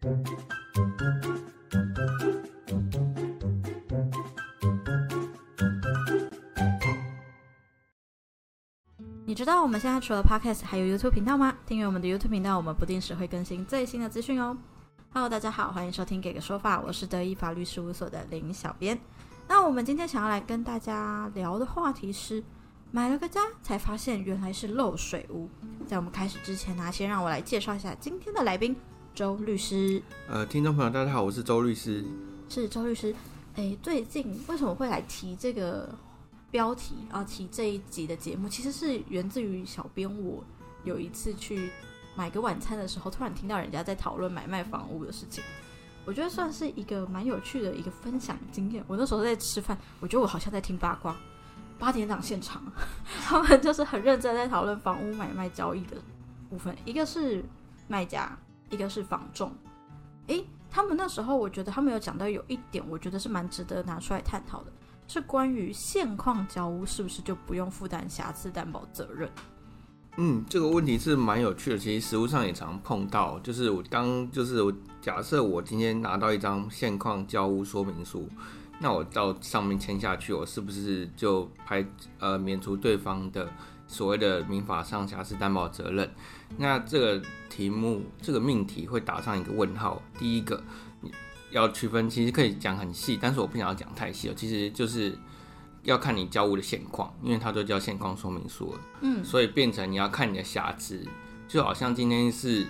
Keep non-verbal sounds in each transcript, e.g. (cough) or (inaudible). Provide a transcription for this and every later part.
你知道我们现在除了 Podcast 还有 YouTube 频道吗？订阅我们的 YouTube 频道，我们不定时会更新最新的资讯哦。Hello，大家好，欢迎收听《给个说法》，我是德意法律事务所的林小编。那我们今天想要来跟大家聊的话题是，买了个家才发现原来是漏水屋。在我们开始之前呢，先让我来介绍一下今天的来宾周律师。呃，听众朋友，大家好，我是周律师。是周律师。诶，最近为什么会来提这个标题啊？提这一集的节目，其实是源自于小编我有一次去买个晚餐的时候，突然听到人家在讨论买卖房屋的事情。我觉得算是一个蛮有趣的一个分享经验。我那时候在吃饭，我觉得我好像在听八卦。八点档现场，(laughs) 他们就是很认真在讨论房屋买卖交易的部分。一个是卖家，一个是防重。诶，他们那时候我觉得他们有讲到有一点，我觉得是蛮值得拿出来探讨的，是关于现况交屋是不是就不用负担瑕疵担保责任？嗯，这个问题是蛮有趣的，其实实物上也常碰到。就是我当就是我假设我今天拿到一张现况交屋说明书，那我到上面签下去，我是不是就排呃免除对方的所谓的民法上瑕疵担保责任？那这个题目这个命题会打上一个问号。第一个要区分，其实可以讲很细，但是我不想要讲太细了。其实就是。要看你交物的现况，因为它都叫现况说明书了，嗯，所以变成你要看你的瑕疵，就好像今天是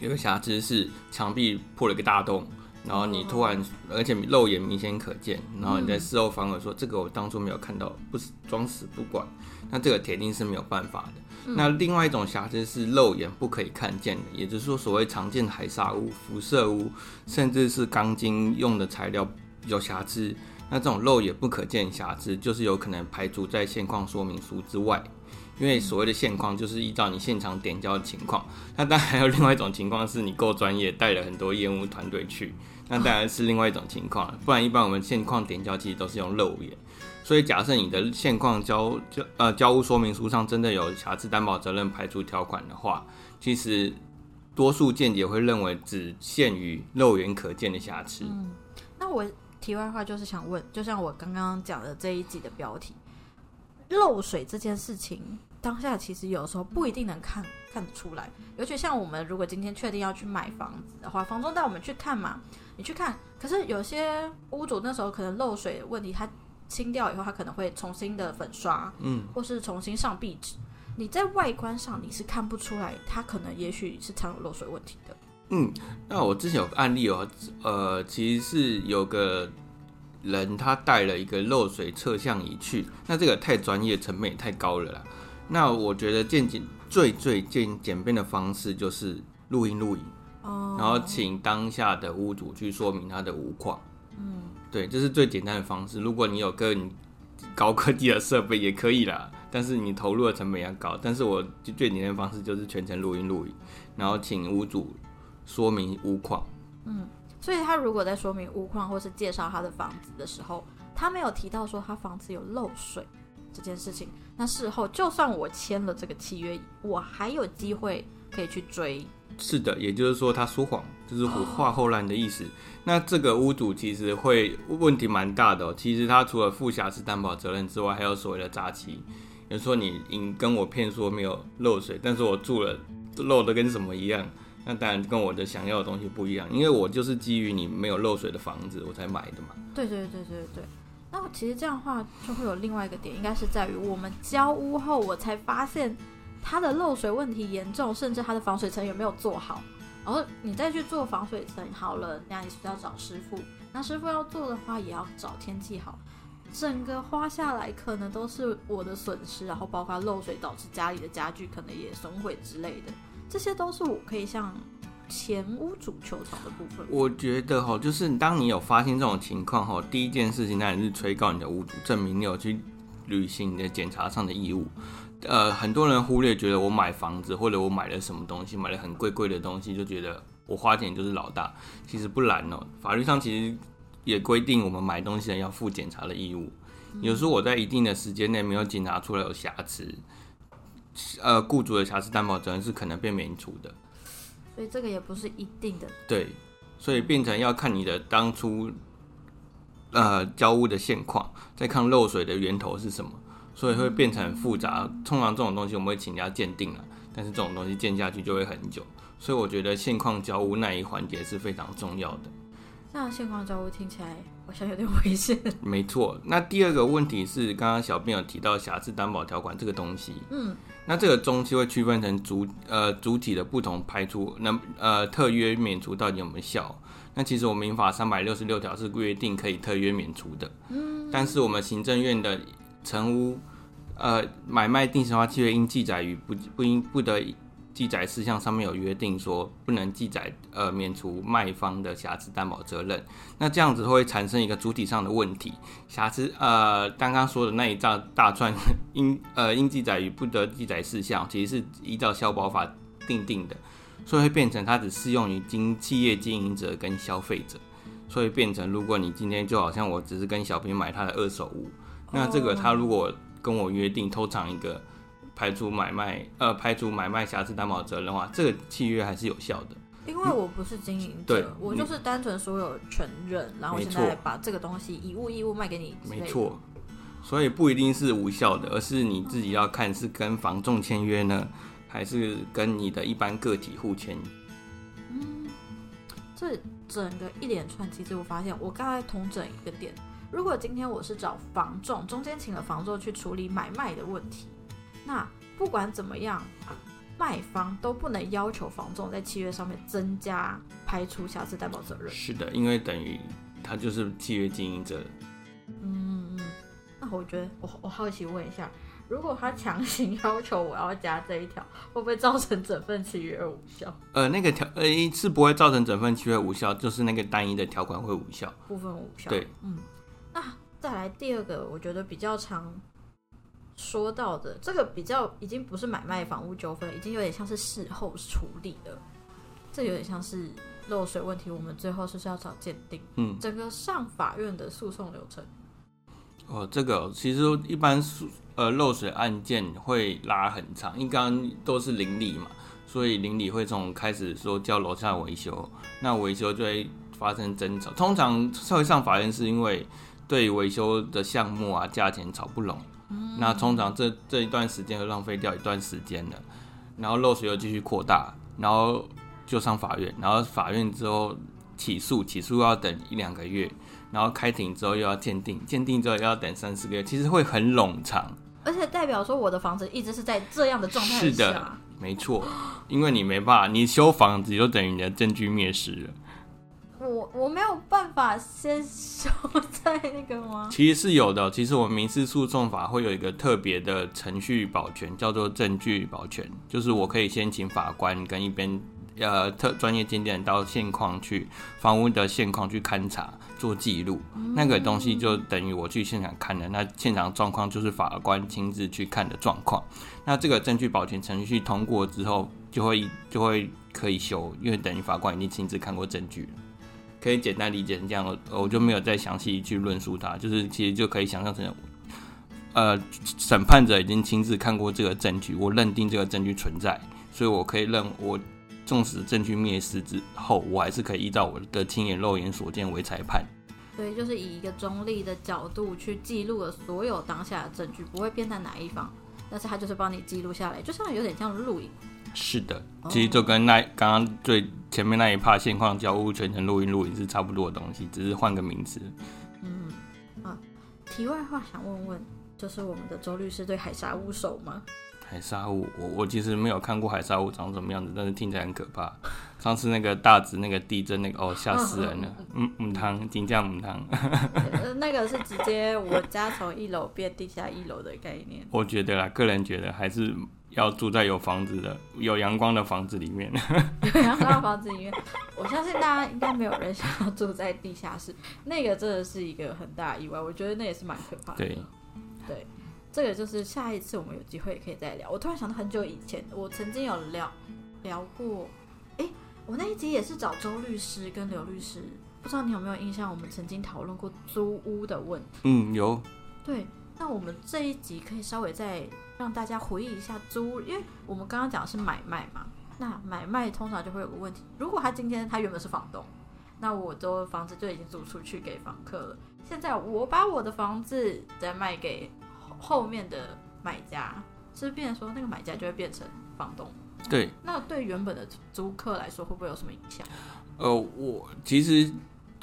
有个瑕疵是墙壁破了个大洞，然后你突然而且肉眼明显可见，然后你在事后反悔说这个我当初没有看到，不是装死不管，那这个铁定是没有办法的。那另外一种瑕疵是肉眼不可以看见的，也就是说所谓常见的海砂屋、辐射屋，甚至是钢筋用的材料有瑕疵。那这种肉眼不可见瑕疵，就是有可能排除在现况说明书之外，因为所谓的现况就是依照你现场点交的情况。那当然还有另外一种情况，是你够专业，带了很多业务团队去，那当然是另外一种情况。不然一般我们现况点交其实都是用肉眼。所以假设你的现况交交呃交屋说明书上真的有瑕疵担保责任排除条款的话，其实多数见解会认为只限于肉眼可见的瑕疵。嗯，那我。题外话就是想问，就像我刚刚讲的这一集的标题，漏水这件事情，当下其实有时候不一定能看看得出来。尤其像我们如果今天确定要去买房子的话，房东带我们去看嘛，你去看。可是有些屋主那时候可能漏水的问题，他清掉以后，他可能会重新的粉刷，嗯，或是重新上壁纸。你在外观上你是看不出来，他可能也许是藏有漏水问题的。嗯，那我之前有个案例哦，呃，其实是有个人他带了一个漏水测向仪去，那这个太专业，成本也太高了啦。那我觉得见简最最简简便的方式就是录音录影，哦，然后请当下的屋主去说明他的无况，嗯，对，这是最简单的方式。如果你有更高科技的设备也可以啦，但是你投入的成本要高。但是我最简单的方式就是全程录音录影，然后请屋主。说明屋况，嗯，所以他如果在说明屋况或是介绍他的房子的时候，他没有提到说他房子有漏水这件事情，那事后就算我签了这个契约，我还有机会可以去追。是的，也就是说他说谎，就是虎话后烂的意思。那这个屋主其实会问题蛮大的。其实他除了负瑕疵担保责任之外，还有所谓的诈欺。比如说你你跟我骗说没有漏水，但是我住了漏的跟什么一样。那当然跟我的想要的东西不一样，因为我就是基于你没有漏水的房子我才买的嘛。对对对对对。那其实这样的话就会有另外一个点，应该是在于我们交屋后，我才发现它的漏水问题严重，甚至它的防水层有没有做好。然后你再去做防水层好了，那你是要找师傅。那师傅要做的话，也要找天气好。整个花下来可能都是我的损失，然后包括漏水导致家里的家具可能也损毁之类的。这些都是我可以向前屋主求偿的部分。我觉得哈，就是当你有发现这种情况哈，第一件事情那你是催告你的屋主，证明你有去履行你的检查上的义务。呃，很多人忽略，觉得我买房子或者我买了什么东西，买了很贵贵的东西，就觉得我花钱就是老大。其实不然哦，法律上其实也规定，我们买东西人要负检查的义务。有时候我在一定的时间内没有检查出来有瑕疵。呃，雇主的瑕疵担保责任是可能被免除的。所以这个也不是一定的。对，所以变成要看你的当初呃交屋的现况，再看漏水的源头是什么，所以会变成很复杂。通常这种东西我们会请人家鉴定了，但是这种东西鉴下去就会很久，所以我觉得现况交屋那一环节是非常重要的。这样现况交屋听起来好像有点危险。没错，那第二个问题是，刚刚小编有提到瑕疵担保条款这个东西，嗯，那这个中期会区分成主呃主体的不同排除，那呃特约免除到底有没有效？那其实我们民法三百六十六条是规定可以特约免除的，嗯，但是我们行政院的成屋呃买卖定型化契约应记载于不不应不得记载事项上面有约定说不能记载呃免除卖方的瑕疵担保责任，那这样子会产生一个主体上的问题，瑕疵呃刚刚说的那一大大串应呃应记载与不得记载事项，其实是依照消保法定定的。所以会变成它只适用于经企业经营者跟消费者，所以变成如果你今天就好像我只是跟小平买他的二手物，那这个他如果跟我约定偷藏一个排除买卖呃排除买卖瑕疵担保责任的话，这个契约还是有效的。因为我不是经营对者，我就是单纯所有权人，然后我现在把这个东西以物易物卖给你。没。错，所以不一定是无效的，而是你自己要看是跟房仲签约呢，还是跟你的一般个体户签。嗯这整个一连串，其实我发现，我刚才同整一个点，如果今天我是找房仲，中间请了房仲去处理买卖的问题，那不管怎么样，卖方都不能要求房仲在契约上面增加排除瑕疵担保责任。是的，因为等于他就是契约经营者。嗯嗯，那我觉得我我好奇问一下，如果他强行要求我要加这一条，会不会造成整份契约无效？呃，那个条呃是不会造成整份契约无效，就是那个单一的条款会无效。部分无效。对，嗯，那再来第二个，我觉得比较常说到的，这个比较已经不是买卖房屋纠纷，已经有点像是事后处理了。这有点像是漏水问题，我们最后是不是要找鉴定？嗯，整个上法院的诉讼流程，哦，这个其实一般诉呃漏水案件会拉很长，因为刚刚都是邻里嘛，所以邻里会从开始说叫楼下维修，那维修就会发生争吵。通常会上法院是因为对维修的项目啊价钱吵不拢，那通常这这一段时间会浪费掉一段时间的，然后漏水又继续扩大，然后就上法院，然后法院之后起诉，起诉要等一两个月，然后开庭之后又要鉴定，鉴定之后又要等三四个月，其实会很冗长。而且代表说我的房子一直是在这样的状态是的下。没错，因为你没办法，你修房子就等于你的证据灭失了。我我没有办法先收在那个吗？(laughs) 其实是有的，其实我们民事诉讼法会有一个特别的程序保全，叫做证据保全，就是我可以先请法官跟一边呃特专业鉴定人到现况去房屋的现况去勘察做记录，那个东西就等于我去现场看的，那现场状况就是法官亲自去看的状况。那这个证据保全程序通过之后，就会就会可以修，因为等于法官已经亲自看过证据了。可以简单理解成这样，我我就没有再详细去论述它，就是其实就可以想象成，呃，审判者已经亲自看过这个证据，我认定这个证据存在，所以我可以认我纵使证据灭失之后，我还是可以依照我的亲眼肉眼所见为裁判。所以就是以一个中立的角度去记录了所有当下的证据，不会偏袒哪一方，但是他就是帮你记录下来，就像有点像录影。是的，其实就跟那刚刚最前面那一趴现况交屋全程录音录影是差不多的东西，只是换个名词。题外话想问问，就是我们的周律师对海沙屋熟吗？海沙屋，我我其实没有看过海沙屋长什么样子，但是听起来很可怕。上次那个大直那个地震那个，哦，吓死人了。嗯，母汤，金酱母汤。呃那个是直接我家从一楼变地下一楼的概念。我觉得啦，个人觉得还是要住在有房子的、有阳光的房子里面。(laughs) 有阳光的房子里面，我相信大家应该没有人想要住在地下室，那个真的是一个很大的意外。我觉得那也是蛮可怕的。对，对，这个就是下一次我们有机会也可以再聊。我突然想到很久以前，我曾经有聊聊过，诶，我那一集也是找周律师跟刘律师，不知道你有没有印象？我们曾经讨论过租屋的问题。嗯，有，对，那我们这一集可以稍微再让大家回忆一下租，因为我们刚刚讲的是买卖嘛，那买卖通常就会有个问题，如果他今天他原本是房东，那我的房子就已经租出去给房客了。现在我把我的房子再卖给后面的买家，是变成说那个买家就会变成房东。对，那对原本的租客来说，会不会有什么影响？呃，我其实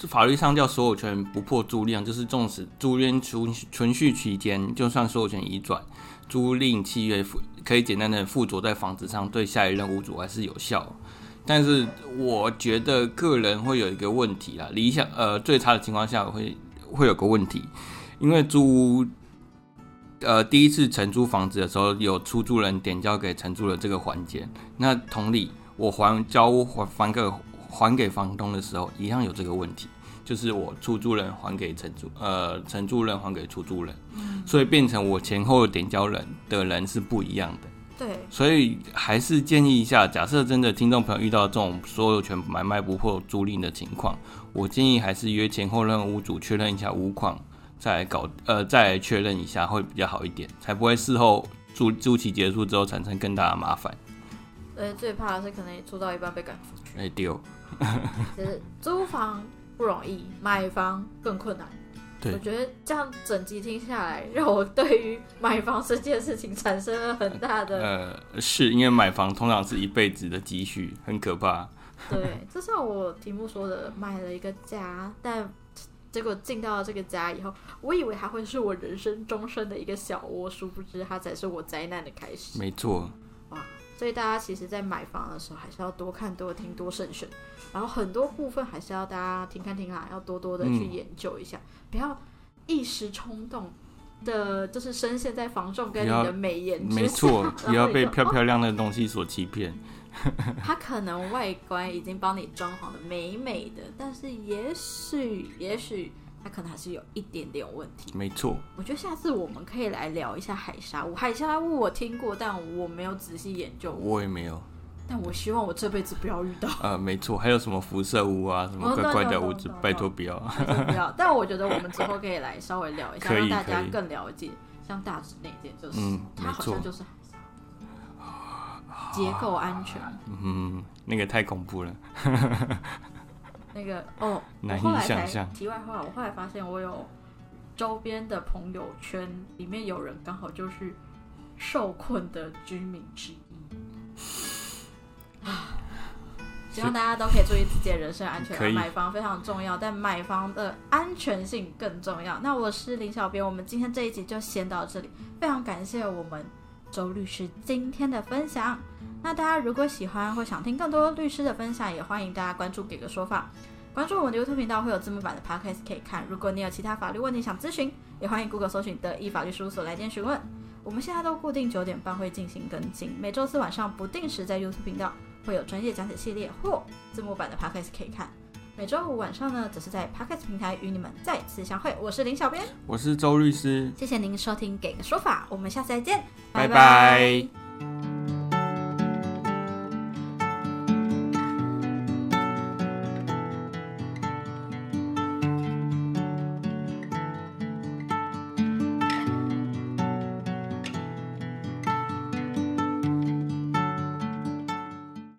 法律上叫所有权不破租赁，就是纵使租约存存续期间，就算所有权移转，租赁契约附可以简单的附着在房子上，对下一任屋主还是有效。但是我觉得个人会有一个问题啦，理想呃最差的情况下会会有个问题，因为租呃第一次承租房子的时候，有出租人点交给承租人这个环节，那同理，我还交屋还还给还给房东的时候，一样有这个问题，就是我出租人还给承租呃承租人还给出租人，所以变成我前后点交人的人是不一样的。对，所以还是建议一下，假设真的听众朋友遇到这种所有权买卖不破租赁的情况，我建议还是约前后任屋主确认一下屋况，再来搞呃再来确认一下会比较好一点，才不会事后租租期结束之后产生更大的麻烦。呃，最怕的是可能租到一半被赶出去。哎丢，(laughs) 就是租房不容易，买房更困难。对我觉得这样整集听下来，让我对于买房这件事情产生了很大的 (laughs) 呃，是因为买房通常是一辈子的积蓄，很可怕。对，就像我题目说的，买了一个家，但结果进到了这个家以后，我以为它会是我人生终身的一个小窝，殊不知它才是我灾难的开始。没错，所以大家其实，在买房的时候，还是要多看、多听、多慎选，然后很多部分还是要大家听看听啊，要多多的去嗯研究一下，不要一时冲动的，就是深陷在房仲跟你的美颜之下没错，不 (laughs) 要被你就哦漂亮亮的东西所欺骗。(laughs) 它可能外观已经帮你装潢的美美的，但是也许，也许它可能还是有一点点问题。没错，我觉得下次我们可以来聊一下海沙屋。海沙屋我听过，但我没有仔细研究过。我也没有。但我希望我这辈子不要遇到，(laughs) 呃，没错，还有什么辐射屋啊，什么哦怪怪的屋子拜托不要。不要。(laughs) 但我觉得我们之后可以来稍微聊一下，让大家更了解。像大直那件，就是、嗯它好没错像就是结构安全。嗯，那个太恐怖了。(laughs) 那个哦，我难以后来才想象题外话，我后来发现我有周边的朋友圈里面有人刚好就是受困的居民之一。啊 (laughs) 希望大家都可以注意自己的人身安全啊。买房非常重要，但买房的安全性更重要。那我是林小编，我们今天这一集就先到这里，非常感谢我们周律师今天的分享。那大家如果喜欢或想听更多律师的分享，也欢迎大家关注“给个说法”，关注我们的 YouTube 频道会有字幕版的 Podcast 可以看。如果你有其他法律问题想咨询，也欢迎 Google 搜寻德意法律事务所来电询问。我们现在都固定九点半会进行更新，每周四晚上不定时在 YouTube 频道会有专业讲解系列或字幕版的 Podcast 可以看。每周五晚上呢，则是在 Podcast 平台与你们再次相会。我是林小编，我是周律师，谢谢您收听《给个说法》，我们下次再见，拜拜